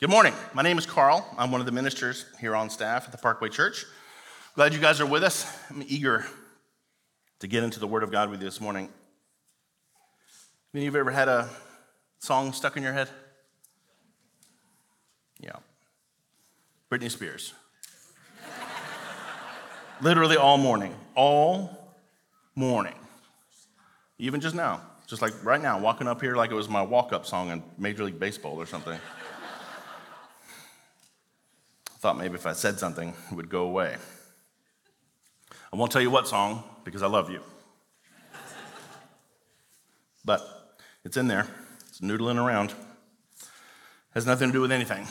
Good morning. My name is Carl. I'm one of the ministers here on staff at the Parkway Church. Glad you guys are with us. I'm eager to get into the Word of God with you this morning. Any of you ever had a song stuck in your head? Yeah. Britney Spears. Literally all morning. All morning. Even just now. Just like right now, walking up here like it was my walk up song in Major League Baseball or something. Thought maybe if I said something, it would go away. I won't tell you what song because I love you. But it's in there, it's noodling around. Has nothing to do with anything.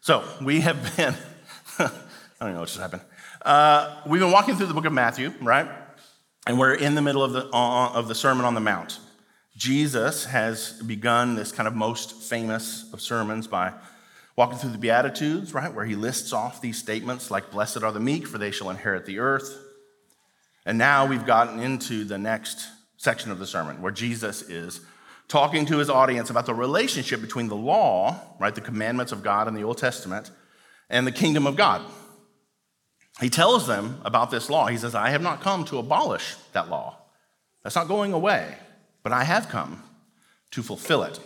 So we have been, I don't know what just happened. Uh, we've been walking through the book of Matthew, right? And we're in the middle of the, uh, of the Sermon on the Mount. Jesus has begun this kind of most famous of sermons by walking through the Beatitudes, right, where he lists off these statements like, Blessed are the meek, for they shall inherit the earth. And now we've gotten into the next section of the sermon where Jesus is talking to his audience about the relationship between the law, right, the commandments of God in the Old Testament, and the kingdom of God. He tells them about this law. He says, I have not come to abolish that law. That's not going away, but I have come to fulfill it.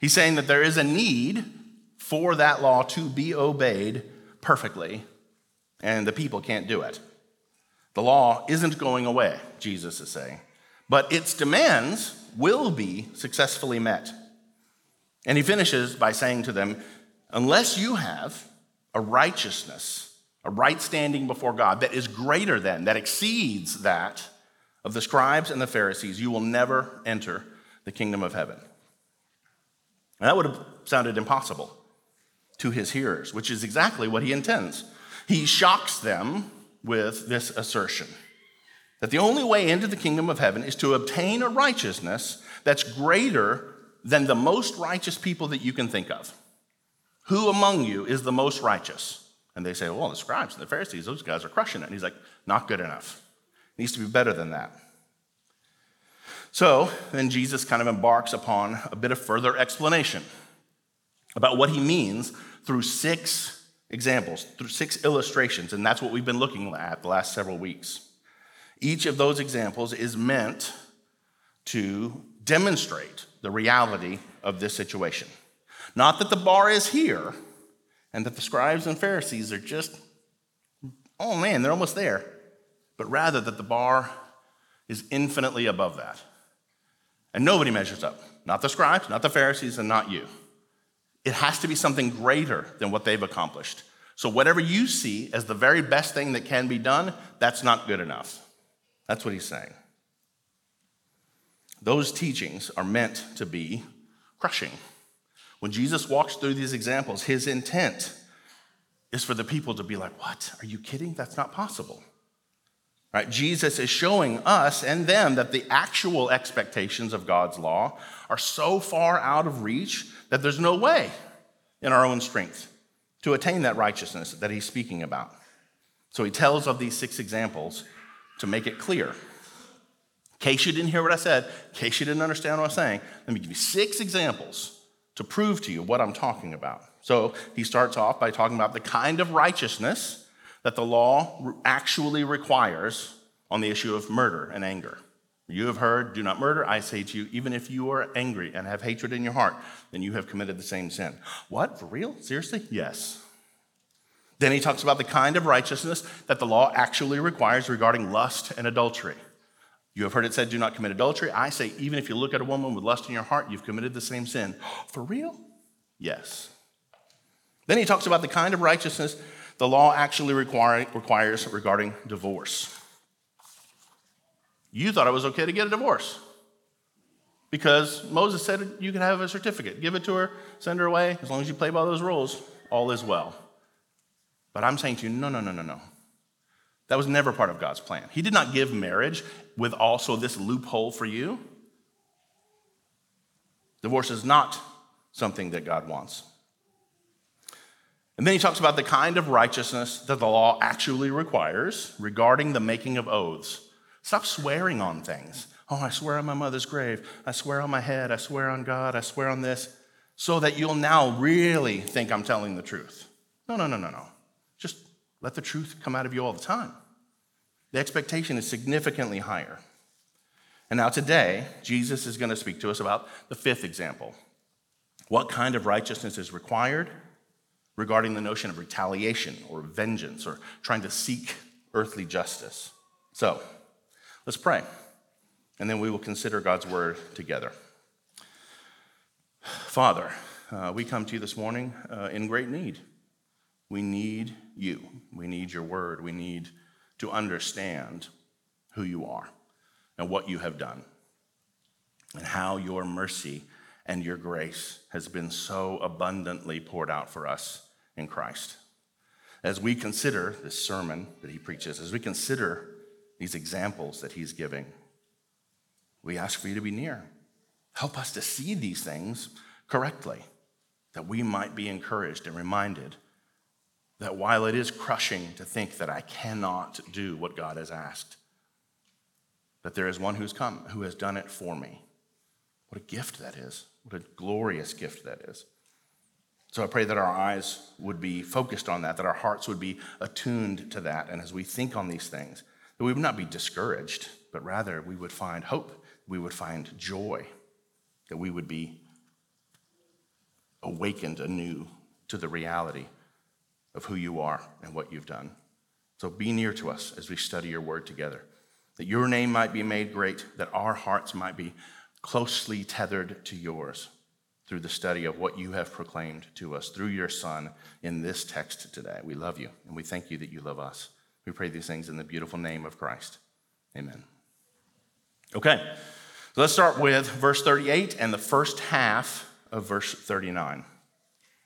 He's saying that there is a need for that law to be obeyed perfectly, and the people can't do it. The law isn't going away, Jesus is saying, but its demands will be successfully met. And he finishes by saying to them, Unless you have a righteousness, a right standing before God that is greater than, that exceeds that of the scribes and the Pharisees, you will never enter the kingdom of heaven. And that would have sounded impossible to his hearers, which is exactly what he intends. He shocks them with this assertion that the only way into the kingdom of heaven is to obtain a righteousness that's greater than the most righteous people that you can think of. Who among you is the most righteous? And they say, well, the scribes and the Pharisees, those guys are crushing it. And he's like, not good enough. It needs to be better than that. So then Jesus kind of embarks upon a bit of further explanation about what he means through six examples, through six illustrations, and that's what we've been looking at the last several weeks. Each of those examples is meant to demonstrate the reality of this situation. Not that the bar is here and that the scribes and Pharisees are just, oh man, they're almost there, but rather that the bar is infinitely above that. And nobody measures up. Not the scribes, not the Pharisees, and not you. It has to be something greater than what they've accomplished. So, whatever you see as the very best thing that can be done, that's not good enough. That's what he's saying. Those teachings are meant to be crushing. When Jesus walks through these examples, his intent is for the people to be like, What? Are you kidding? That's not possible. Right? Jesus is showing us and them that the actual expectations of God's law are so far out of reach that there's no way in our own strength to attain that righteousness that he's speaking about. So he tells of these six examples to make it clear. In case you didn't hear what I said, in case you didn't understand what I'm saying, let me give you six examples to prove to you what I'm talking about. So he starts off by talking about the kind of righteousness that the law actually requires on the issue of murder and anger. You have heard, do not murder. I say to you, even if you are angry and have hatred in your heart, then you have committed the same sin. What? For real? Seriously? Yes. Then he talks about the kind of righteousness that the law actually requires regarding lust and adultery. You have heard it said, do not commit adultery. I say, even if you look at a woman with lust in your heart, you've committed the same sin. For real? Yes. Then he talks about the kind of righteousness the law actually require, requires regarding divorce. You thought it was okay to get a divorce because Moses said you could have a certificate. Give it to her, send her away. As long as you play by those rules, all is well. But I'm saying to you, no, no, no, no, no. That was never part of God's plan. He did not give marriage with also this loophole for you. Divorce is not something that God wants. And then he talks about the kind of righteousness that the law actually requires regarding the making of oaths. Stop swearing on things. Oh, I swear on my mother's grave. I swear on my head. I swear on God. I swear on this. so that you'll now really think I'm telling the truth. No, no, no, no, no. Just let the truth come out of you all the time. The expectation is significantly higher. And now, today, Jesus is going to speak to us about the fifth example. What kind of righteousness is required regarding the notion of retaliation or vengeance or trying to seek earthly justice? So, let's pray, and then we will consider God's word together. Father, uh, we come to you this morning uh, in great need. We need you. We need your word. We need to understand who you are and what you have done and how your mercy and your grace has been so abundantly poured out for us in Christ. As we consider this sermon that he preaches, as we consider these examples that he's giving, we ask for you to be near. Help us to see these things correctly, that we might be encouraged and reminded that while it is crushing to think that I cannot do what God has asked, that there is one who's come, who has done it for me. What a gift that is. What a glorious gift that is. So I pray that our eyes would be focused on that, that our hearts would be attuned to that. And as we think on these things, that we would not be discouraged, but rather we would find hope, we would find joy, that we would be awakened anew to the reality of who you are and what you've done. So be near to us as we study your word together, that your name might be made great, that our hearts might be closely tethered to yours through the study of what you have proclaimed to us through your Son in this text today. We love you, and we thank you that you love us. We pray these things in the beautiful name of Christ. Amen. Okay, so let's start with verse 38 and the first half of verse 39.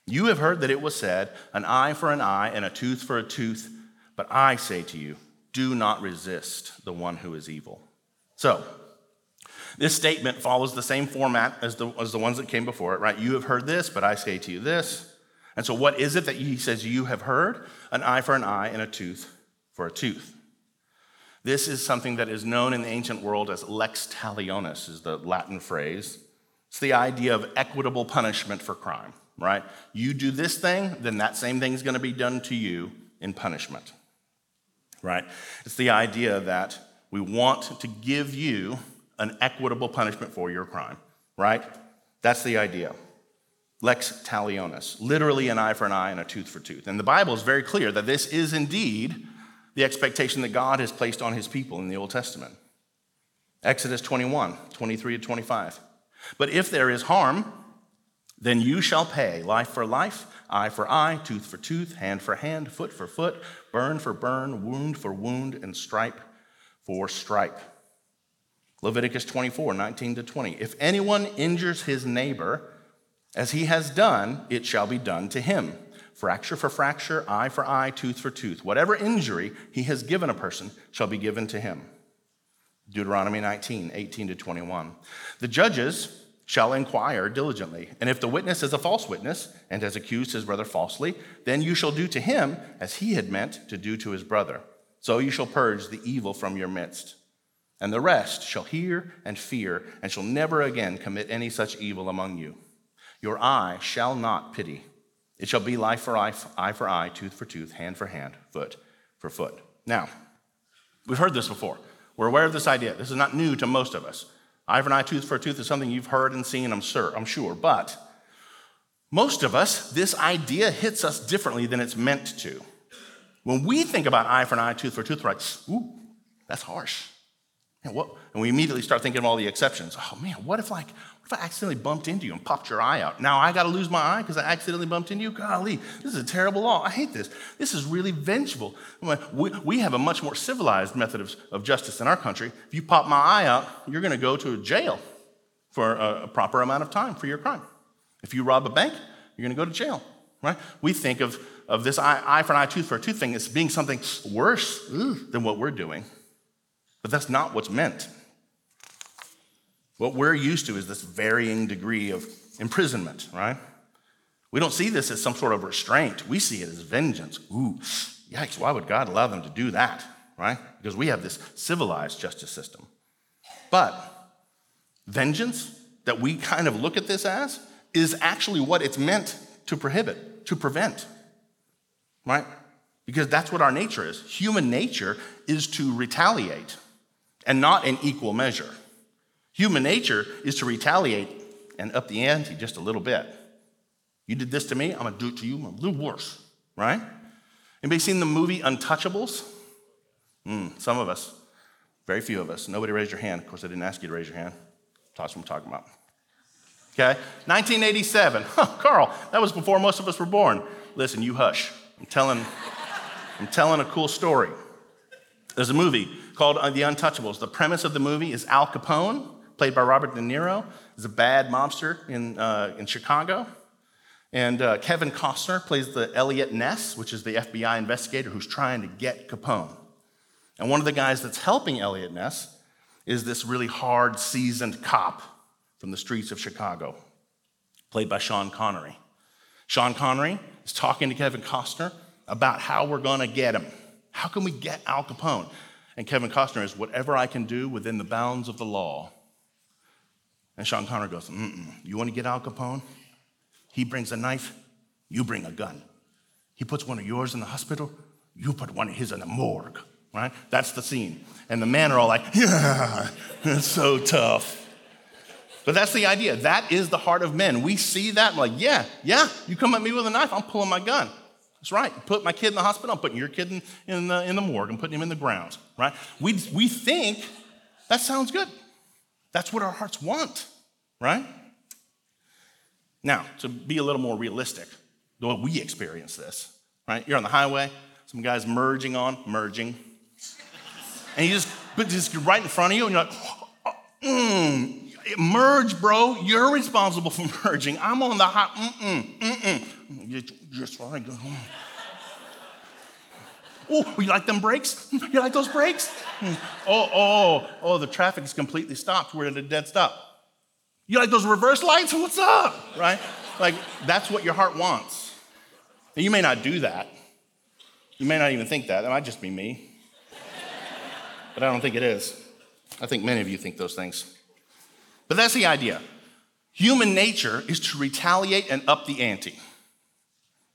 You have heard that it was said, an eye for an eye and a tooth for a tooth, but I say to you, do not resist the one who is evil. So, this statement follows the same format as the, as the ones that came before it, right? You have heard this, but I say to you this. And so, what is it that he says you have heard? An eye for an eye and a tooth for a tooth. This is something that is known in the ancient world as lex talionis, is the Latin phrase. It's the idea of equitable punishment for crime, right? You do this thing, then that same thing is going to be done to you in punishment, right? It's the idea that we want to give you an equitable punishment for your crime, right? That's the idea. Lex talionis, literally an eye for an eye and a tooth for tooth. And the Bible is very clear that this is indeed the expectation that God has placed on his people in the Old Testament. Exodus 21, 23 to 25. But if there is harm, then you shall pay life for life, eye for eye, tooth for tooth, hand for hand, foot for foot, burn for burn, wound for wound, and stripe for stripe. Leviticus 24, 19 to 20. If anyone injures his neighbor, as he has done, it shall be done to him. Fracture for fracture, eye for eye, tooth for tooth. Whatever injury he has given a person shall be given to him. Deuteronomy 19, 18 to 21. The judges shall inquire diligently. And if the witness is a false witness and has accused his brother falsely, then you shall do to him as he had meant to do to his brother. So you shall purge the evil from your midst and the rest shall hear and fear, and shall never again commit any such evil among you. Your eye shall not pity. It shall be eye for eye, eye for eye, tooth for tooth, hand for hand, foot for foot. Now, we've heard this before. We're aware of this idea. This is not new to most of us. Eye for an eye, tooth for a tooth is something you've heard and seen, I'm sure. I'm sure. But most of us, this idea hits us differently than it's meant to. When we think about eye for an eye, tooth for a tooth, we're like, ooh, that's harsh. And, what, and we immediately start thinking of all the exceptions. Oh man, what if like, if I accidentally bumped into you and popped your eye out? Now I got to lose my eye because I accidentally bumped into you? Golly, this is a terrible law. I hate this. This is really vengeful. We, we have a much more civilized method of, of justice in our country. If you pop my eye out, you're going to go to jail for a, a proper amount of time for your crime. If you rob a bank, you're going to go to jail, right? We think of, of this eye, eye for an eye, tooth for a tooth thing as being something worse than what we're doing. But that's not what's meant. What we're used to is this varying degree of imprisonment, right? We don't see this as some sort of restraint. We see it as vengeance. Ooh, yikes, why would God allow them to do that, right? Because we have this civilized justice system. But vengeance that we kind of look at this as, is actually what it's meant to prohibit, to prevent, right? Because that's what our nature is. Human nature is to retaliate and not in equal measure. Human nature is to retaliate and up the ante just a little bit. You did this to me, I'm gonna do it to you I'm a little worse, right? Anybody seen the movie Untouchables? Mm, some of us, very few of us. Nobody raised your hand. Of course, I didn't ask you to raise your hand. That's what I'm talking about. Okay, 1987. Oh, Carl, that was before most of us were born. Listen, you hush. I'm telling, I'm telling a cool story. There's a movie called uh, The Untouchables. The premise of the movie is Al Capone, played by Robert De Niro, is a bad mobster in, uh, in Chicago. And uh, Kevin Costner plays the Eliot Ness, which is the FBI investigator who's trying to get Capone. And one of the guys that's helping Eliot Ness is this really hard, seasoned cop from the streets of Chicago, played by Sean Connery. Sean Connery is talking to Kevin Costner about how we're gonna get him. How can we get Al Capone? And Kevin Costner is whatever I can do within the bounds of the law. And Sean Connery goes, Mm-mm. You wanna get Al Capone? He brings a knife, you bring a gun. He puts one of yours in the hospital, you put one of his in the morgue, right? That's the scene. And the men are all like, yeah, so tough. But that's the idea. That is the heart of men. We see that, like, yeah, yeah, you come at me with a knife, I'm pulling my gun. That's right. Put my kid in the hospital, I'm putting your kid in, in, the, in the morgue, I'm putting him in the ground, right? We, we think that sounds good. That's what our hearts want, right? Now, to be a little more realistic, the way we experience this, right? You're on the highway, some guy's merging on, merging, and he just put just right in front of you, and you're like, mm, merge, bro. You're responsible for merging. I'm on the hot, mm-mm, mm-mm. Just to go home. Oh, you like them brakes? You like those brakes? Hmm. Oh, oh, oh, the traffic is completely stopped. We're at a dead stop. You like those reverse lights? What's up? Right? Like, that's what your heart wants. You may not do that. You may not even think that. That might just be me. But I don't think it is. I think many of you think those things. But that's the idea. Human nature is to retaliate and up the ante.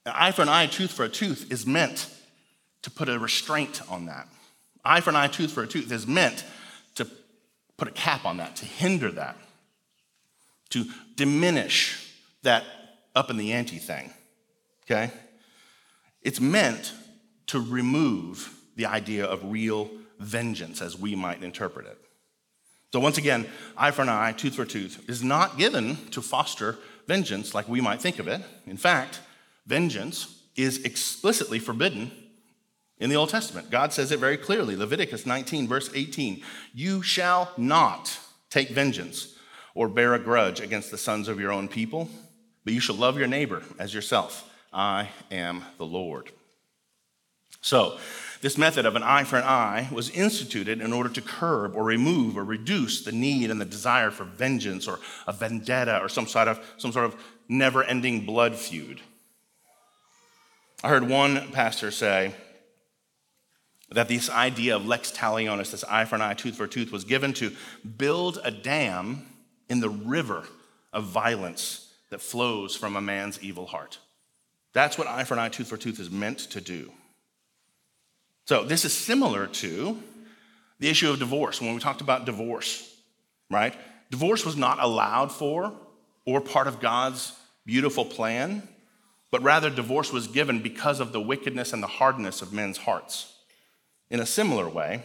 An eye for an eye, a tooth for a tooth is meant to put a restraint on that. Eye for an eye, tooth for a tooth is meant to put a cap on that, to hinder that to diminish that up in the ante thing. Okay? It's meant to remove the idea of real vengeance as we might interpret it. So, once again, eye for an eye, tooth for a tooth is not given to foster vengeance like we might think of it. In fact, vengeance is explicitly forbidden in the Old Testament. God says it very clearly Leviticus 19, verse 18 You shall not take vengeance or bear a grudge against the sons of your own people, but you shall love your neighbor as yourself. I am the Lord. So, this method of an eye for an eye was instituted in order to curb or remove or reduce the need and the desire for vengeance or a vendetta or some sort of, some sort of never ending blood feud. I heard one pastor say that this idea of lex talionis, this eye for an eye, tooth for a tooth, was given to build a dam in the river of violence that flows from a man's evil heart. That's what eye for an eye, tooth for tooth is meant to do. So, this is similar to the issue of divorce. When we talked about divorce, right? Divorce was not allowed for or part of God's beautiful plan, but rather divorce was given because of the wickedness and the hardness of men's hearts. In a similar way,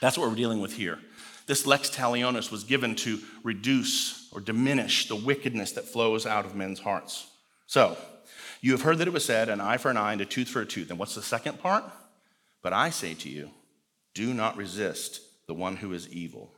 that's what we're dealing with here. This lex talionis was given to reduce or diminish the wickedness that flows out of men's hearts. So, you have heard that it was said, an eye for an eye and a tooth for a tooth. And what's the second part? But I say to you, do not resist the one who is evil.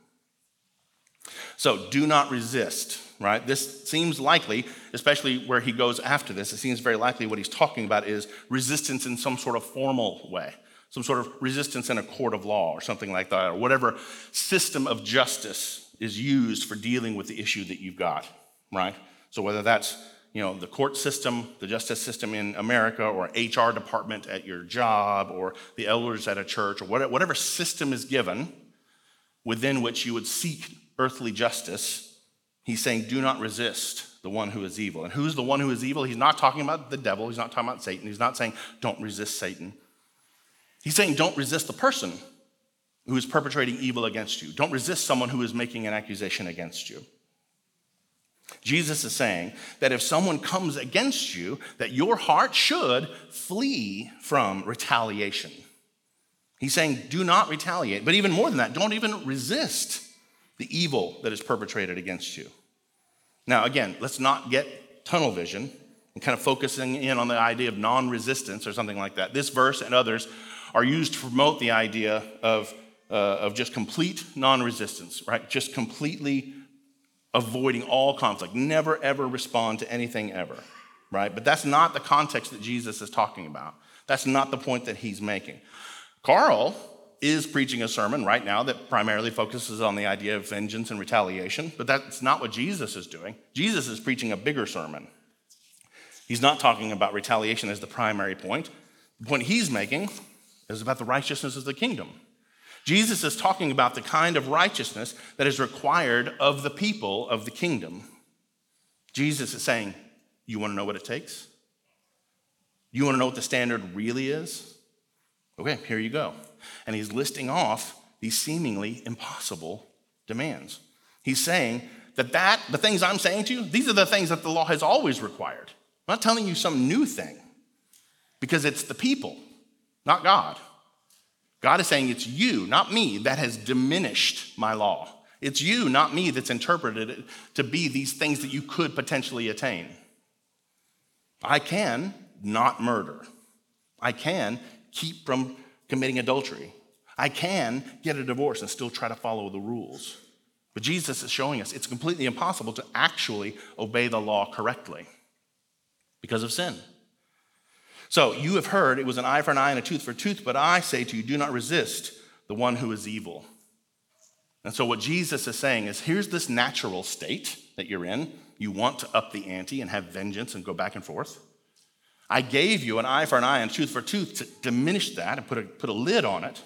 So, do not resist, right? This seems likely, especially where he goes after this, it seems very likely what he's talking about is resistance in some sort of formal way some sort of resistance in a court of law or something like that, or whatever system of justice is used for dealing with the issue that you've got, right? So whether that's you know the court system, the justice system in America, or HR department at your job, or the elders at a church, or whatever system is given within which you would seek earthly justice, he's saying, do not resist the one who is evil. And who's the one who is evil? He's not talking about the devil. He's not talking about Satan. He's not saying, don't resist Satan. He's saying, don't resist the person who is perpetrating evil against you. Don't resist someone who is making an accusation against you. Jesus is saying that if someone comes against you, that your heart should flee from retaliation. He's saying, do not retaliate. But even more than that, don't even resist the evil that is perpetrated against you. Now, again, let's not get tunnel vision and kind of focusing in on the idea of non resistance or something like that. This verse and others are used to promote the idea of, uh, of just complete non resistance, right? Just completely avoiding all conflict, never ever respond to anything ever, right? But that's not the context that Jesus is talking about. That's not the point that he's making. Carl is preaching a sermon right now that primarily focuses on the idea of vengeance and retaliation, but that's not what Jesus is doing. Jesus is preaching a bigger sermon. He's not talking about retaliation as the primary point. The point he's making is about the righteousness of the kingdom. Jesus is talking about the kind of righteousness that is required of the people of the kingdom. Jesus is saying, You want to know what it takes? You want to know what the standard really is? Okay, here you go. And he's listing off these seemingly impossible demands. He's saying that, that the things I'm saying to you, these are the things that the law has always required. I'm not telling you some new thing because it's the people, not God. God is saying it's you, not me, that has diminished my law. It's you, not me, that's interpreted it to be these things that you could potentially attain. I can not murder. I can keep from committing adultery. I can get a divorce and still try to follow the rules. But Jesus is showing us it's completely impossible to actually obey the law correctly because of sin. So you have heard it was an eye for an eye and a tooth for a tooth, but I say to you, do not resist the one who is evil. And so what Jesus is saying is here's this natural state that you're in. You want to up the ante and have vengeance and go back and forth. I gave you an eye for an eye and tooth for a tooth to diminish that and put a, put a lid on it.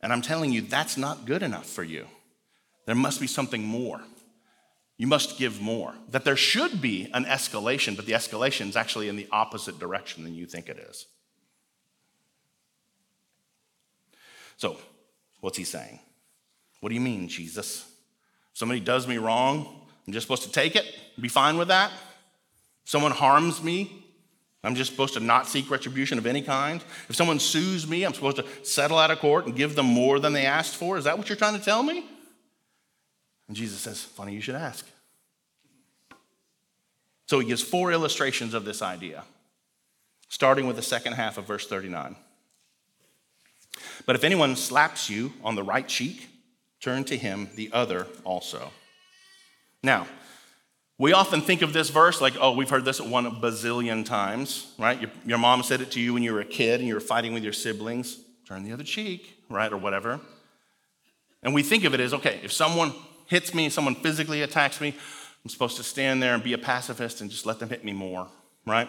And I'm telling you, that's not good enough for you. There must be something more. You must give more. That there should be an escalation, but the escalation is actually in the opposite direction than you think it is. So, what's he saying? What do you mean, Jesus? Somebody does me wrong, I'm just supposed to take it, be fine with that? Someone harms me, I'm just supposed to not seek retribution of any kind? If someone sues me, I'm supposed to settle out of court and give them more than they asked for? Is that what you're trying to tell me? And Jesus says, Funny you should ask. So he gives four illustrations of this idea, starting with the second half of verse 39. But if anyone slaps you on the right cheek, turn to him the other also. Now, we often think of this verse like, oh, we've heard this one bazillion times, right? Your, your mom said it to you when you were a kid and you were fighting with your siblings turn the other cheek, right? Or whatever. And we think of it as okay, if someone hits me, someone physically attacks me, I'm supposed to stand there and be a pacifist and just let them hit me more, right?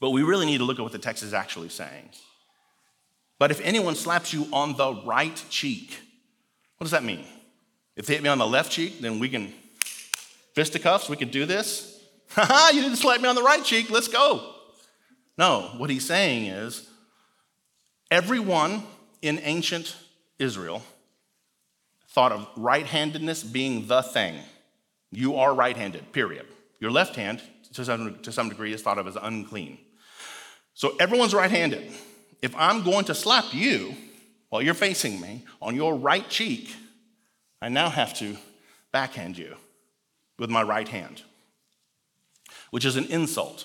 But we really need to look at what the text is actually saying. But if anyone slaps you on the right cheek, what does that mean? If they hit me on the left cheek, then we can fisticuffs, we can do this. Haha, you didn't slap me on the right cheek, let's go. No, what he's saying is everyone in ancient Israel thought of right handedness being the thing. You are right handed, period. Your left hand, to some, to some degree, is thought of as unclean. So everyone's right handed. If I'm going to slap you while you're facing me on your right cheek, I now have to backhand you with my right hand, which is an insult.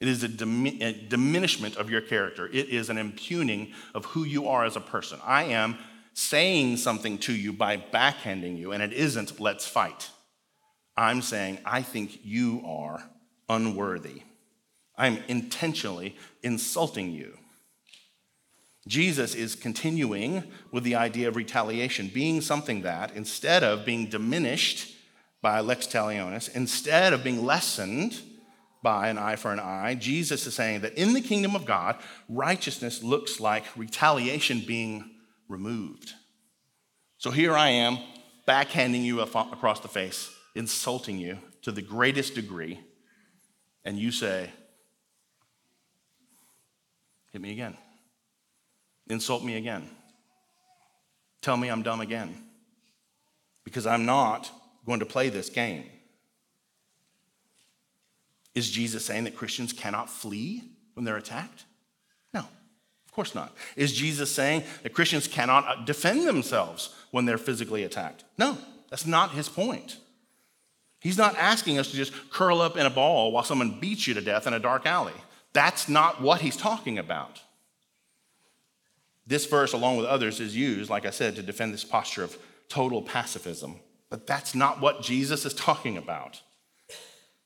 It is a, dimi- a diminishment of your character. It is an impugning of who you are as a person. I am saying something to you by backhanding you, and it isn't, let's fight. I'm saying, I think you are unworthy. I'm intentionally insulting you. Jesus is continuing with the idea of retaliation being something that, instead of being diminished by lex talionis, instead of being lessened by an eye for an eye, Jesus is saying that in the kingdom of God, righteousness looks like retaliation being removed. So here I am, backhanding you across the face, insulting you, to the greatest degree, and you say, Hit me again. Insult me again. Tell me I'm dumb again. Because I'm not going to play this game. Is Jesus saying that Christians cannot flee when they're attacked? Of course not. Is Jesus saying that Christians cannot uh, defend themselves when they're physically attacked? No, that's not his point. He's not asking us to just curl up in a ball while someone beats you to death in a dark alley. That's not what he's talking about. This verse, along with others, is used, like I said, to defend this posture of total pacifism. But that's not what Jesus is talking about.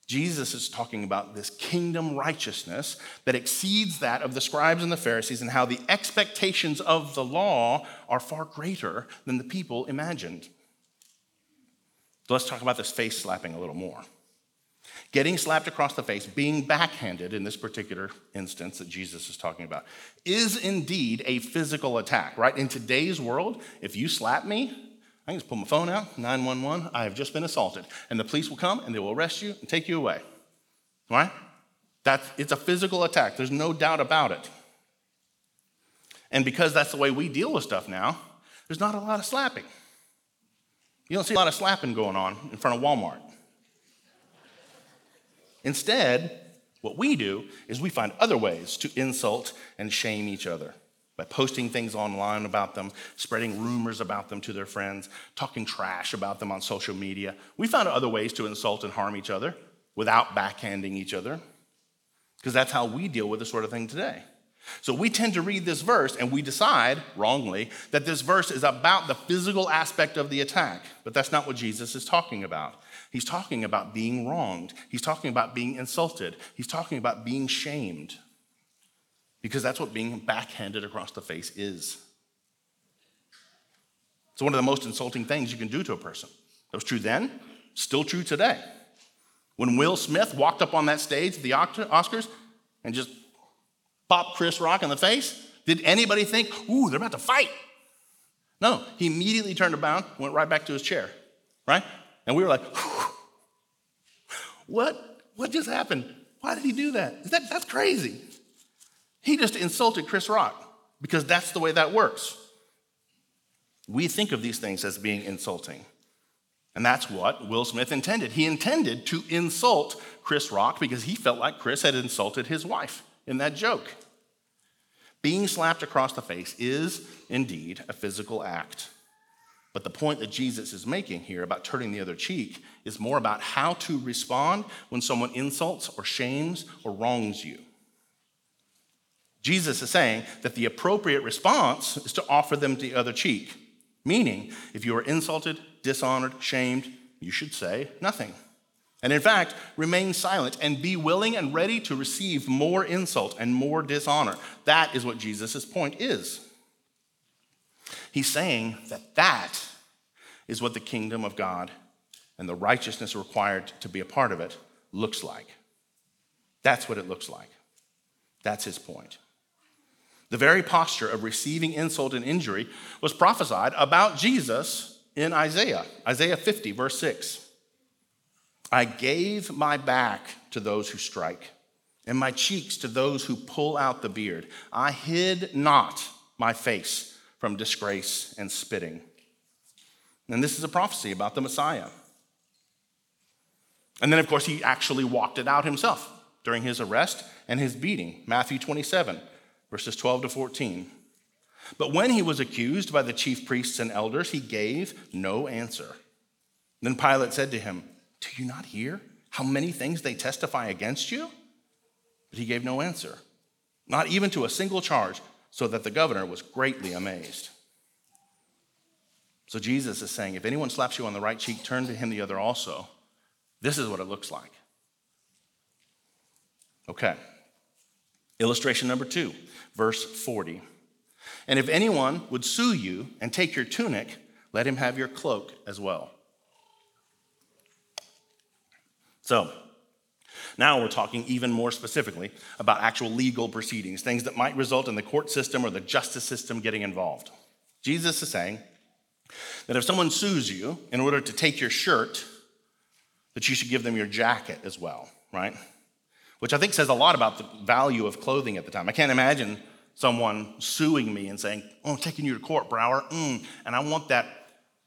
Jesus is talking about this kingdom righteousness that exceeds that of the scribes and the Pharisees, and how the expectations of the law are far greater than the people imagined. So let's talk about this face slapping a little more. Getting slapped across the face, being backhanded in this particular instance that Jesus is talking about, is indeed a physical attack, right? In today's world, if you slap me, I can just pull my phone out, 911, I have just been assaulted. And the police will come and they will arrest you and take you away. Right? That's, it's a physical attack, there's no doubt about it. And because that's the way we deal with stuff now, there's not a lot of slapping. You don't see a lot of slapping going on in front of Walmart. Instead, what we do is we find other ways to insult and shame each other by posting things online about them, spreading rumors about them to their friends, talking trash about them on social media. We found other ways to insult and harm each other without backhanding each other, because that's how we deal with this sort of thing today. So we tend to read this verse and we decide, wrongly, that this verse is about the physical aspect of the attack, but that's not what Jesus is talking about. He's talking about being wronged. He's talking about being insulted. He's talking about being shamed. Because that's what being backhanded across the face is. It's one of the most insulting things you can do to a person. That was true then, still true today. When Will Smith walked up on that stage at the Oscars and just popped Chris Rock in the face, did anybody think, ooh, they're about to fight? No, he immediately turned around, went right back to his chair, right? And we were like, what? What just happened? Why did he do that? that? That's crazy. He just insulted Chris Rock because that's the way that works. We think of these things as being insulting. And that's what Will Smith intended. He intended to insult Chris Rock because he felt like Chris had insulted his wife in that joke. Being slapped across the face is indeed a physical act. But the point that Jesus is making here about turning the other cheek is more about how to respond when someone insults or shames or wrongs you. Jesus is saying that the appropriate response is to offer them the other cheek, meaning, if you are insulted, dishonored, shamed, you should say nothing. And in fact, remain silent and be willing and ready to receive more insult and more dishonor. That is what Jesus' point is. He's saying that that is what the kingdom of God and the righteousness required to be a part of it looks like. That's what it looks like. That's his point. The very posture of receiving insult and injury was prophesied about Jesus in Isaiah, Isaiah 50, verse 6. I gave my back to those who strike, and my cheeks to those who pull out the beard. I hid not my face from disgrace and spitting. And this is a prophecy about the Messiah. And then, of course, he actually walked it out himself during his arrest and his beating. Matthew 27, verses 12 to 14. But when he was accused by the chief priests and elders, he gave no answer. Then Pilate said to him, Do you not hear how many things they testify against you? But he gave no answer, not even to a single charge so that the governor was greatly amazed. So Jesus is saying, if anyone slaps you on the right cheek, turn to him the other also. This is what it looks like. Okay. Illustration number two, verse 40. And if anyone would sue you and take your tunic, let him have your cloak as well. So, now we're talking even more specifically about actual legal proceedings, things that might result in the court system or the justice system getting involved. Jesus is saying that if someone sues you in order to take your shirt, that you should give them your jacket as well, right? Which I think says a lot about the value of clothing at the time. I can't imagine someone suing me and saying, Oh, I'm taking you to court, Brower, mm, and I want that,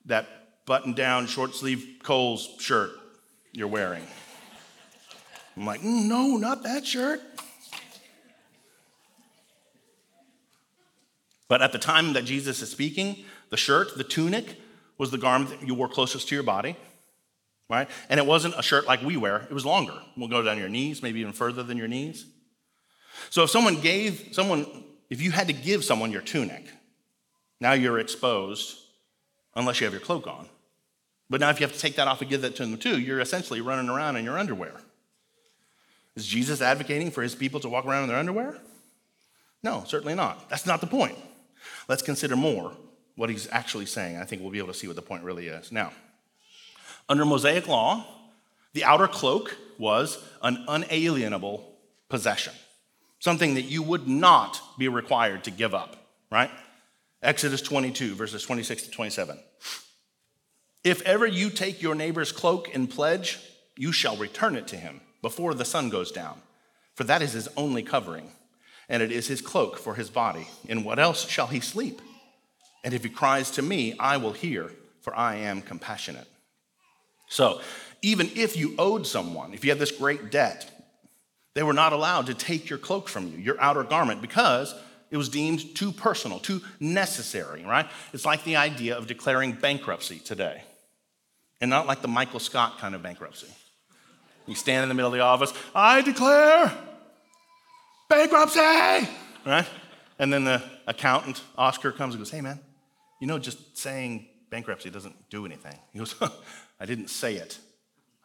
that button down, short sleeve Kohl's shirt you're wearing. I'm like, mm, No, not that shirt. But at the time that Jesus is speaking, the shirt, the tunic, was the garment that you wore closest to your body, right? And it wasn't a shirt like we wear, it was longer. We'll go down your knees, maybe even further than your knees. So if someone gave someone, if you had to give someone your tunic, now you're exposed unless you have your cloak on. But now if you have to take that off and give that to them too, you're essentially running around in your underwear. Is Jesus advocating for his people to walk around in their underwear? No, certainly not. That's not the point. Let's consider more what he's actually saying. I think we'll be able to see what the point really is. Now, under Mosaic law, the outer cloak was an unalienable possession, something that you would not be required to give up, right? Exodus 22, verses 26 to 27. If ever you take your neighbor's cloak in pledge, you shall return it to him before the sun goes down, for that is his only covering and it is his cloak for his body. In what else shall he sleep? And if he cries to me, I will hear, for I am compassionate. So, even if you owed someone, if you had this great debt, they were not allowed to take your cloak from you, your outer garment, because it was deemed too personal, too necessary, right? It's like the idea of declaring bankruptcy today, and not like the Michael Scott kind of bankruptcy. You stand in the middle of the office, I declare bankruptcy, right? And then the accountant, Oscar, comes and goes, hey, man, you know, just saying bankruptcy doesn't do anything. He goes, I didn't say it,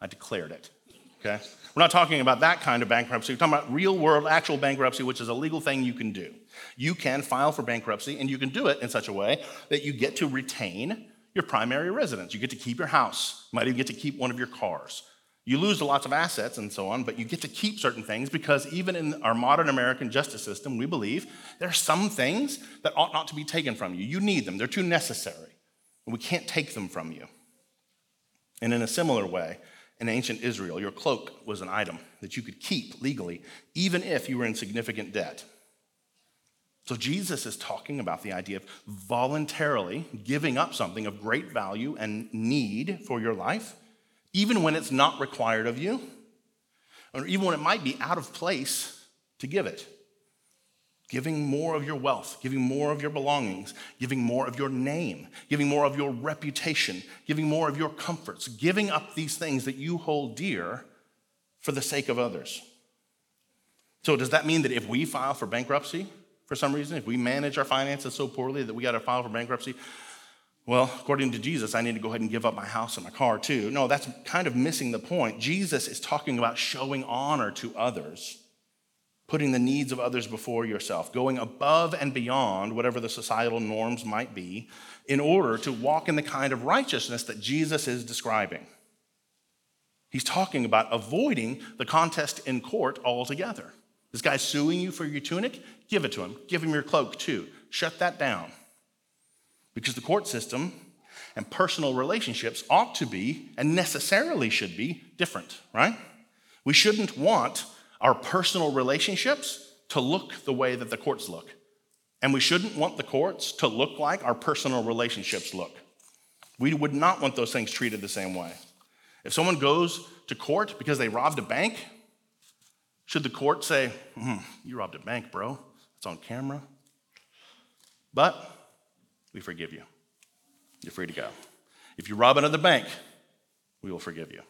I declared it. Okay? We're not talking about that kind of bankruptcy. We're talking about real world, actual bankruptcy, which is a legal thing you can do. You can file for bankruptcy, and you can do it in such a way that you get to retain your primary residence. You get to keep your house. You might even get to keep one of your cars. You lose lots of assets and so on, but you get to keep certain things because even in our modern American justice system, we believe there are some things that ought not to be taken from you. You need them, they're too necessary, and we can't take them from you. And in a similar way, in ancient Israel, your cloak was an item that you could keep legally, even if you were in significant debt. So Jesus is talking about the idea of voluntarily giving up something of great value and need for your life even when it's not required of you, or even when it might be out of place to give it. Giving more of your wealth, giving more of your belongings, giving more of your name, giving more of your reputation, giving more of your comforts, giving up these things that you hold dear for the sake of others. So, does that mean that if we file for bankruptcy for some reason, if we manage our finances so poorly that we got to file for bankruptcy, well, according to Jesus, I need to go ahead and give up my house and my car too. No, that's kind of missing the point. Jesus is talking about showing honor to others, putting the needs of others before yourself, going above and beyond whatever the societal norms might be in order to walk in the kind of righteousness that Jesus is describing. He's talking about avoiding the contest in court altogether. This guy's suing you for your tunic, give it to him. Give him your cloak too. Shut that down. Because the court system and personal relationships ought to be and necessarily should be different, right? We shouldn't want our personal relationships to look the way that the courts look. And we shouldn't want the courts to look like our personal relationships look. We would not want those things treated the same way. If someone goes to court because they robbed a bank, should the court say, mm, You robbed a bank, bro? It's on camera. But we forgive you. You're free to go. If you rob another bank, we will forgive you.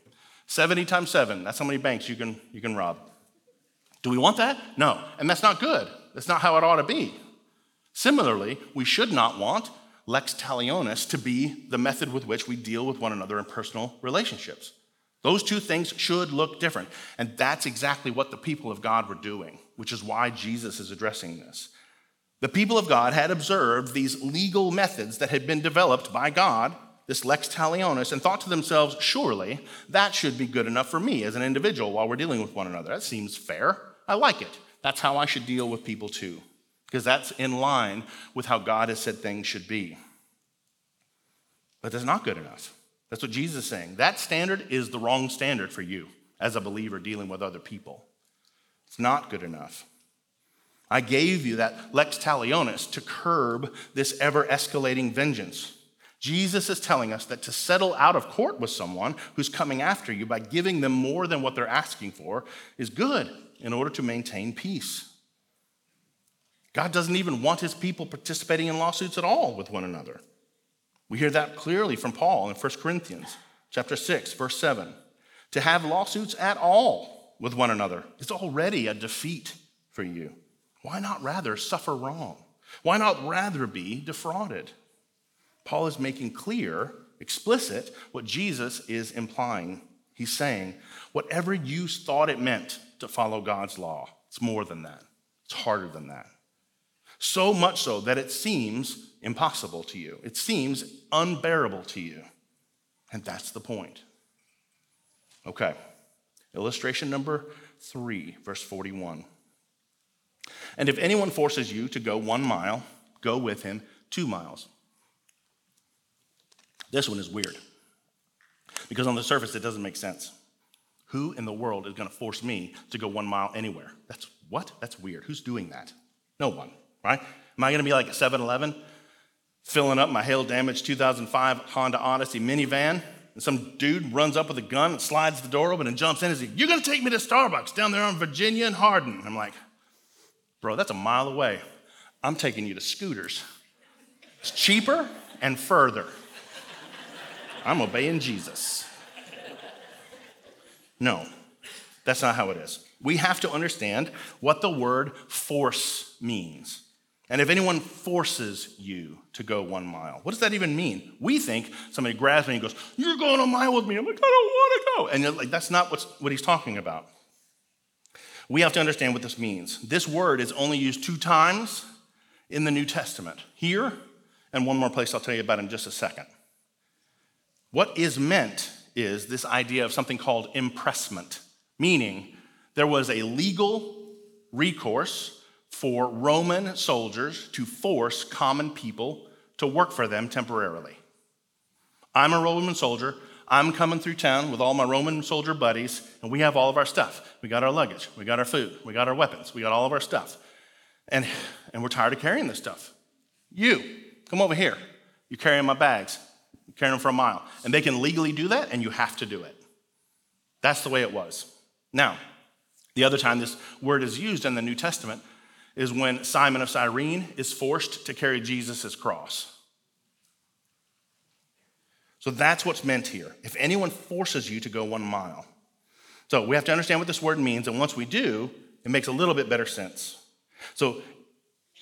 70 times 7, that's how many banks you can, you can rob. Do we want that? No. And that's not good. That's not how it ought to be. Similarly, we should not want lex talionis to be the method with which we deal with one another in personal relationships. Those two things should look different. And that's exactly what the people of God were doing, which is why Jesus is addressing this. The people of God had observed these legal methods that had been developed by God, this lex talionis, and thought to themselves, surely that should be good enough for me as an individual while we're dealing with one another. That seems fair. I like it. That's how I should deal with people too, because that's in line with how God has said things should be. But that's not good enough. That's what Jesus is saying. That standard is the wrong standard for you as a believer dealing with other people. It's not good enough. I gave you that lex talionis to curb this ever escalating vengeance. Jesus is telling us that to settle out of court with someone who's coming after you by giving them more than what they're asking for is good in order to maintain peace. God doesn't even want his people participating in lawsuits at all with one another. We hear that clearly from Paul in 1 Corinthians chapter 6 verse 7. To have lawsuits at all with one another is already a defeat for you. Why not rather suffer wrong? Why not rather be defrauded? Paul is making clear, explicit, what Jesus is implying. He's saying, whatever you thought it meant to follow God's law, it's more than that, it's harder than that. So much so that it seems impossible to you, it seems unbearable to you. And that's the point. Okay, illustration number three, verse 41. And if anyone forces you to go one mile, go with him two miles. This one is weird because on the surface it doesn't make sense. Who in the world is going to force me to go one mile anywhere? That's what? That's weird. Who's doing that? No one, right? Am I going to be like a 7 Eleven filling up my hail damaged 2005 Honda Odyssey minivan? And some dude runs up with a gun and slides the door open and jumps in and says, You're going to take me to Starbucks down there on Virginia and Hardin. I'm like, Bro, that's a mile away. I'm taking you to Scooters. It's cheaper and further. I'm obeying Jesus. No, that's not how it is. We have to understand what the word force means. And if anyone forces you to go one mile, what does that even mean? We think somebody grabs me and goes, You're going a mile with me. I'm like, I don't want to go. And like, that's not what's, what he's talking about. We have to understand what this means. This word is only used two times in the New Testament here, and one more place I'll tell you about in just a second. What is meant is this idea of something called impressment, meaning there was a legal recourse for Roman soldiers to force common people to work for them temporarily. I'm a Roman soldier. I'm coming through town with all my Roman soldier buddies, and we have all of our stuff. We got our luggage, we got our food, we got our weapons, we got all of our stuff. And, and we're tired of carrying this stuff. You, come over here. You're carrying my bags carrying them for a mile. And they can legally do that, and you have to do it. That's the way it was. Now, the other time this word is used in the New Testament is when Simon of Cyrene is forced to carry Jesus' cross. So that's what's meant here. If anyone forces you to go one mile. So we have to understand what this word means, and once we do, it makes a little bit better sense. So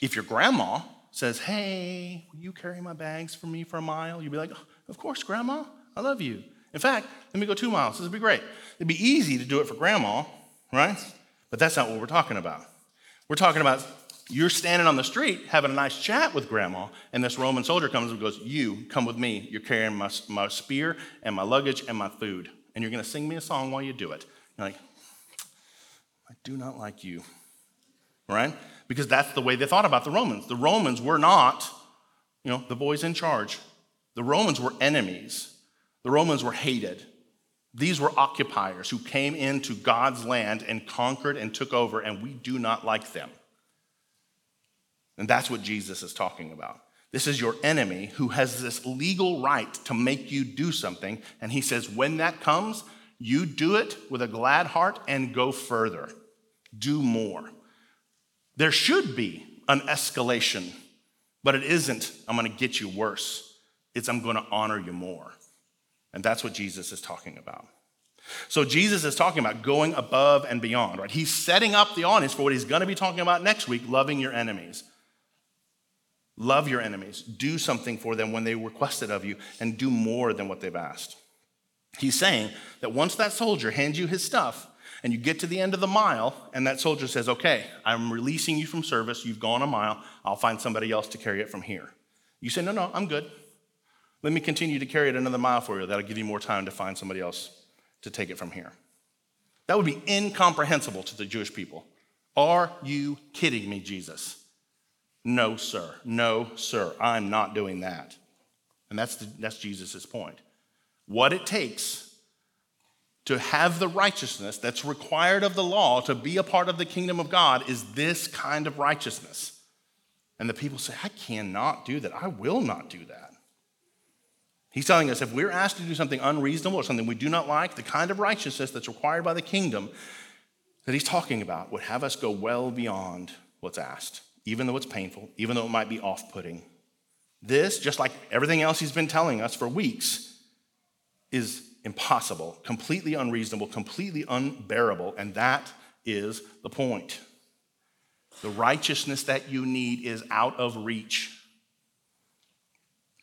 if your grandma says, Hey, will you carry my bags for me for a mile? You'd be like, oh, of course, Grandma, I love you. In fact, let me go two miles. This would be great. It'd be easy to do it for Grandma, right? But that's not what we're talking about. We're talking about you're standing on the street having a nice chat with grandma, and this Roman soldier comes and goes, You come with me. You're carrying my, my spear and my luggage and my food, and you're going to sing me a song while you do it. You're like, I do not like you, right? Because that's the way they thought about the Romans. The Romans were not, you know, the boys in charge. The Romans were enemies, the Romans were hated. These were occupiers who came into God's land and conquered and took over, and we do not like them. And that's what Jesus is talking about. This is your enemy who has this legal right to make you do something. And he says, when that comes, you do it with a glad heart and go further. Do more. There should be an escalation, but it isn't, I'm gonna get you worse. It's, I'm going to honor you more. And that's what Jesus is talking about. So Jesus is talking about going above and beyond, right? He's setting up the audience for what he's going to be talking about next week loving your enemies. Love your enemies. Do something for them when they requested of you, and do more than what they've asked. He's saying that once that soldier hands you his stuff, and you get to the end of the mile, and that soldier says, Okay, I'm releasing you from service. You've gone a mile. I'll find somebody else to carry it from here. You say, No, no, I'm good. Let me continue to carry it another mile for you. That'll give you more time to find somebody else to take it from here. That would be incomprehensible to the Jewish people. Are you kidding me, Jesus? No, sir. No, sir. I'm not doing that. And that's, that's Jesus' point. what it takes to have the righteousness that's required of the law to be a part of the kingdom of God is this kind of righteousness. And the people say, I cannot do that. I will not do that. He's telling us if we're asked to do something unreasonable or something we do not like, the kind of righteousness that's required by the kingdom that he's talking about would have us go well beyond what's asked, even though it's painful, even though it might be off putting. This, just like everything else he's been telling us for weeks, is impossible, completely unreasonable, completely unbearable, and that is the point. The righteousness that you need is out of reach.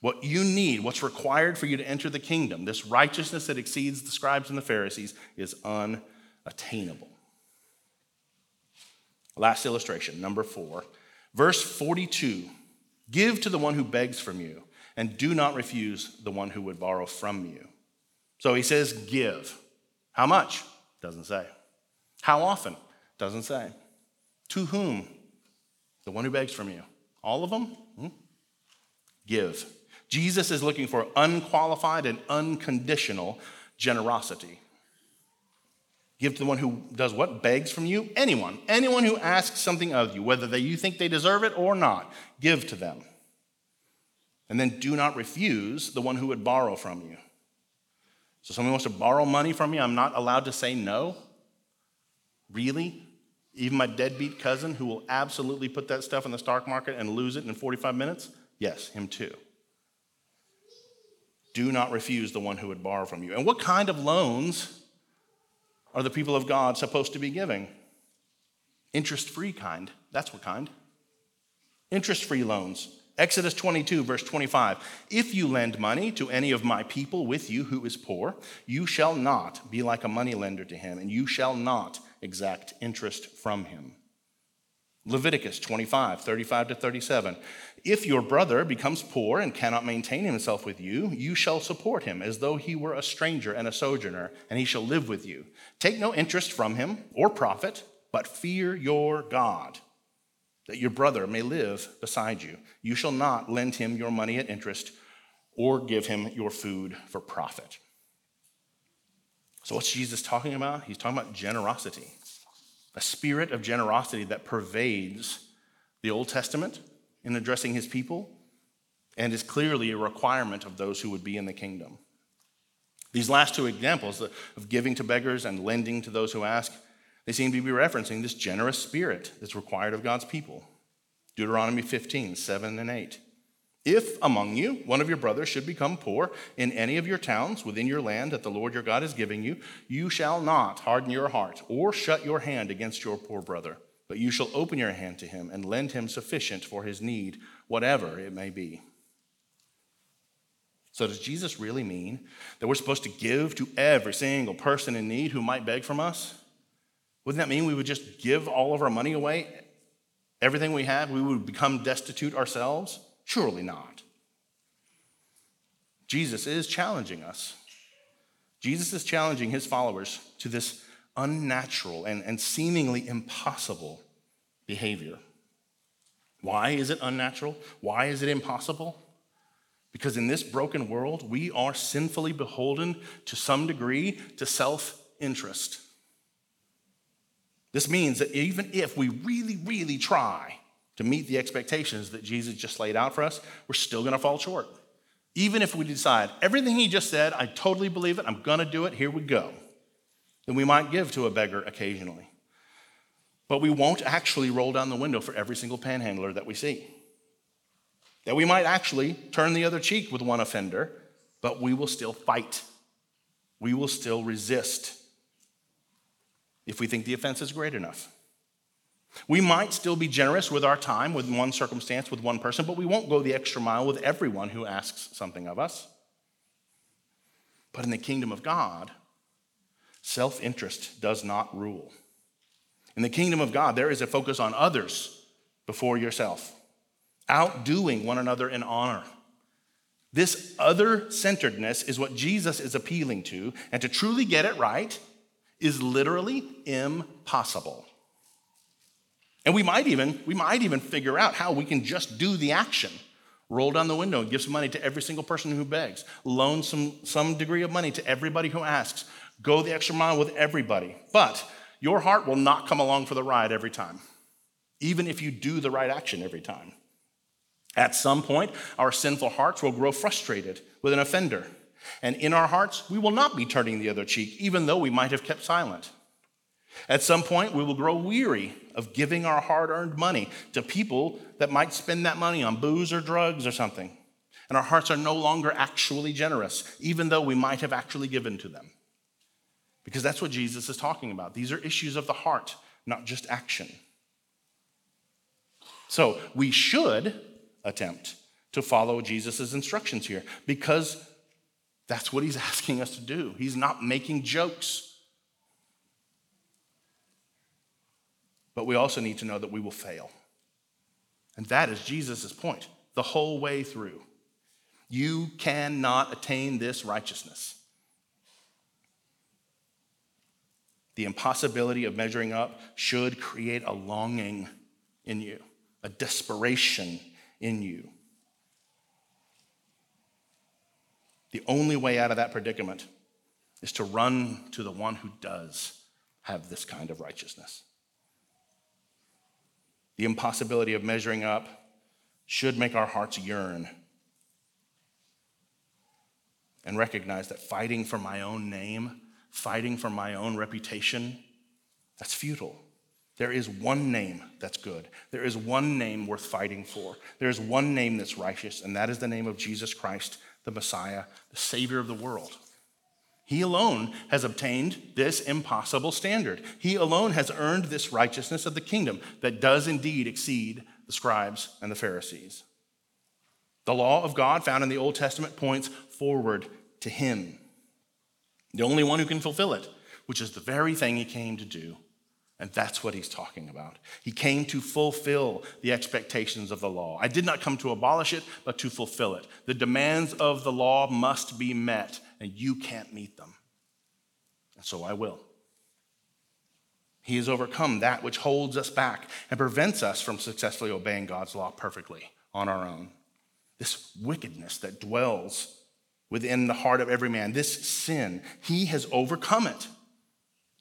What you need, what's required for you to enter the kingdom, this righteousness that exceeds the scribes and the Pharisees, is unattainable. Last illustration, number four, verse 42 Give to the one who begs from you, and do not refuse the one who would borrow from you. So he says, Give. How much? Doesn't say. How often? Doesn't say. To whom? The one who begs from you. All of them? Hmm? Give. Jesus is looking for unqualified and unconditional generosity. Give to the one who does what? Begs from you? Anyone. Anyone who asks something of you, whether they, you think they deserve it or not, give to them. And then do not refuse the one who would borrow from you. So, someone wants to borrow money from me, I'm not allowed to say no? Really? Even my deadbeat cousin who will absolutely put that stuff in the stock market and lose it in 45 minutes? Yes, him too. Do not refuse the one who would borrow from you. And what kind of loans are the people of God supposed to be giving? Interest free kind. That's what kind. Interest free loans. Exodus 22, verse 25. If you lend money to any of my people with you who is poor, you shall not be like a moneylender to him, and you shall not exact interest from him. Leviticus 25, 35 to 37. If your brother becomes poor and cannot maintain himself with you, you shall support him as though he were a stranger and a sojourner, and he shall live with you. Take no interest from him or profit, but fear your God, that your brother may live beside you. You shall not lend him your money at interest or give him your food for profit. So, what's Jesus talking about? He's talking about generosity, a spirit of generosity that pervades the Old Testament in addressing his people and is clearly a requirement of those who would be in the kingdom. These last two examples of giving to beggars and lending to those who ask, they seem to be referencing this generous spirit that's required of God's people. Deuteronomy 15, 7 and 8. If among you one of your brothers should become poor in any of your towns within your land that the Lord your God is giving you, you shall not harden your heart or shut your hand against your poor brother but you shall open your hand to him and lend him sufficient for his need, whatever it may be. So, does Jesus really mean that we're supposed to give to every single person in need who might beg from us? Wouldn't that mean we would just give all of our money away? Everything we have, we would become destitute ourselves? Surely not. Jesus is challenging us. Jesus is challenging his followers to this unnatural and, and seemingly impossible behavior. Why is it unnatural? Why is it impossible? Because in this broken world, we are sinfully beholden to some degree to self interest. This means that even if we really, really try to meet the expectations that Jesus just laid out for us, we're still gonna fall short. Even if we decide everything he just said, I totally believe it, I'm gonna do it, here we go then we might give to a beggar occasionally. But we won't actually roll down the window for every single panhandler that we see. That we might actually turn the other cheek with one offender, but we will still fight. We will still resist if we think the offense is great enough. We might still be generous with our time, with one circumstance, with one person, but we won't go the extra mile with everyone who asks something of us. But in the kingdom of God, Self interest does not rule. In the kingdom of God, there is a focus on others before yourself, outdoing one another in honor. This other centeredness is what Jesus is appealing to, and to truly get it right is literally impossible. And we might even we might even figure out how we can just do the action Roll down the window and give some money to every single person who begs. Loan some, some degree of money to everybody who asks. Go the extra mile with everybody. But your heart will not come along for the ride every time, even if you do the right action every time. At some point, our sinful hearts will grow frustrated with an offender. And in our hearts, we will not be turning the other cheek, even though we might have kept silent. At some point, we will grow weary of giving our hard earned money to people that might spend that money on booze or drugs or something. And our hearts are no longer actually generous, even though we might have actually given to them. Because that's what Jesus is talking about. These are issues of the heart, not just action. So we should attempt to follow Jesus' instructions here because that's what he's asking us to do. He's not making jokes. But we also need to know that we will fail. And that is Jesus' point the whole way through. You cannot attain this righteousness. The impossibility of measuring up should create a longing in you, a desperation in you. The only way out of that predicament is to run to the one who does have this kind of righteousness. The impossibility of measuring up should make our hearts yearn and recognize that fighting for my own name, fighting for my own reputation, that's futile. There is one name that's good. There is one name worth fighting for. There is one name that's righteous, and that is the name of Jesus Christ, the Messiah, the Savior of the world. He alone has obtained this impossible standard. He alone has earned this righteousness of the kingdom that does indeed exceed the scribes and the Pharisees. The law of God found in the Old Testament points forward to him, the only one who can fulfill it, which is the very thing he came to do and that's what he's talking about. He came to fulfill the expectations of the law. I did not come to abolish it, but to fulfill it. The demands of the law must be met, and you can't meet them. And so I will. He has overcome that which holds us back and prevents us from successfully obeying God's law perfectly on our own. This wickedness that dwells within the heart of every man, this sin, he has overcome it.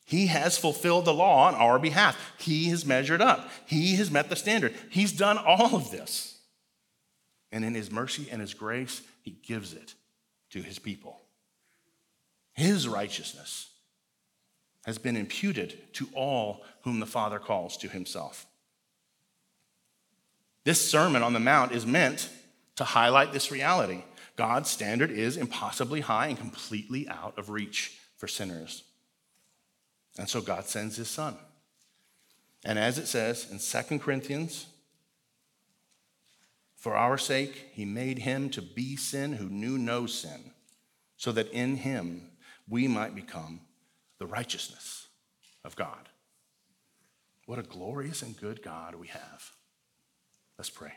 He has fulfilled the law on our behalf. He has measured up. He has met the standard. He's done all of this. And in his mercy and his grace, he gives it to his people. His righteousness has been imputed to all whom the Father calls to himself. This Sermon on the Mount is meant to highlight this reality. God's standard is impossibly high and completely out of reach for sinners. And so God sends his son. And as it says in 2 Corinthians, for our sake, he made him to be sin who knew no sin, so that in him we might become the righteousness of God. What a glorious and good God we have. Let's pray.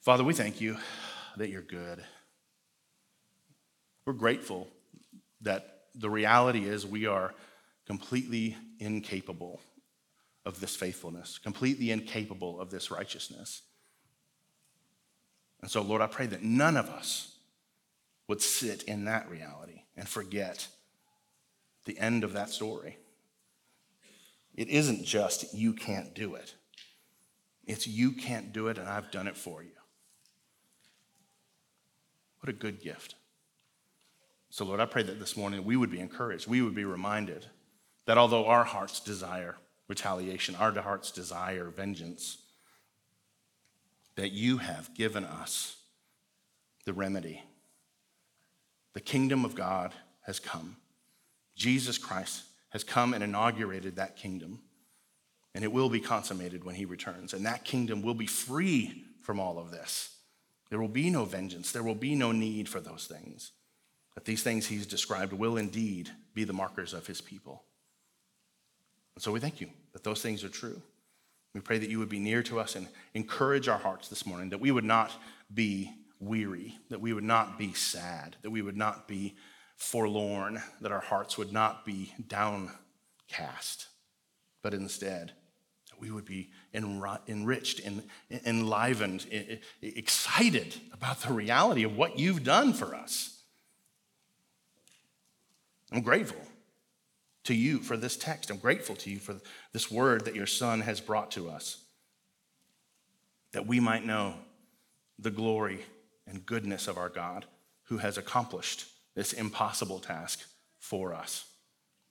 Father, we thank you that you're good. We're grateful that the reality is we are completely incapable of this faithfulness, completely incapable of this righteousness. And so, Lord, I pray that none of us would sit in that reality and forget the end of that story. It isn't just you can't do it, it's you can't do it and I've done it for you. What a good gift. So, Lord, I pray that this morning we would be encouraged, we would be reminded that although our hearts desire retaliation, our hearts desire vengeance, that you have given us the remedy. The kingdom of God has come. Jesus Christ has come and inaugurated that kingdom, and it will be consummated when he returns. And that kingdom will be free from all of this. There will be no vengeance, there will be no need for those things. That these things he's described will indeed be the markers of his people. And so we thank you that those things are true. We pray that you would be near to us and encourage our hearts this morning, that we would not be weary, that we would not be sad, that we would not be forlorn, that our hearts would not be downcast, but instead, that we would be enri- enriched and enlivened, excited about the reality of what you've done for us. I'm grateful to you for this text. I'm grateful to you for this word that your son has brought to us, that we might know the glory and goodness of our God who has accomplished this impossible task for us.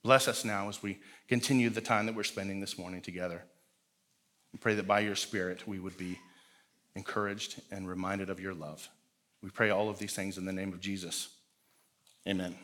Bless us now as we continue the time that we're spending this morning together. We pray that by your Spirit we would be encouraged and reminded of your love. We pray all of these things in the name of Jesus. Amen.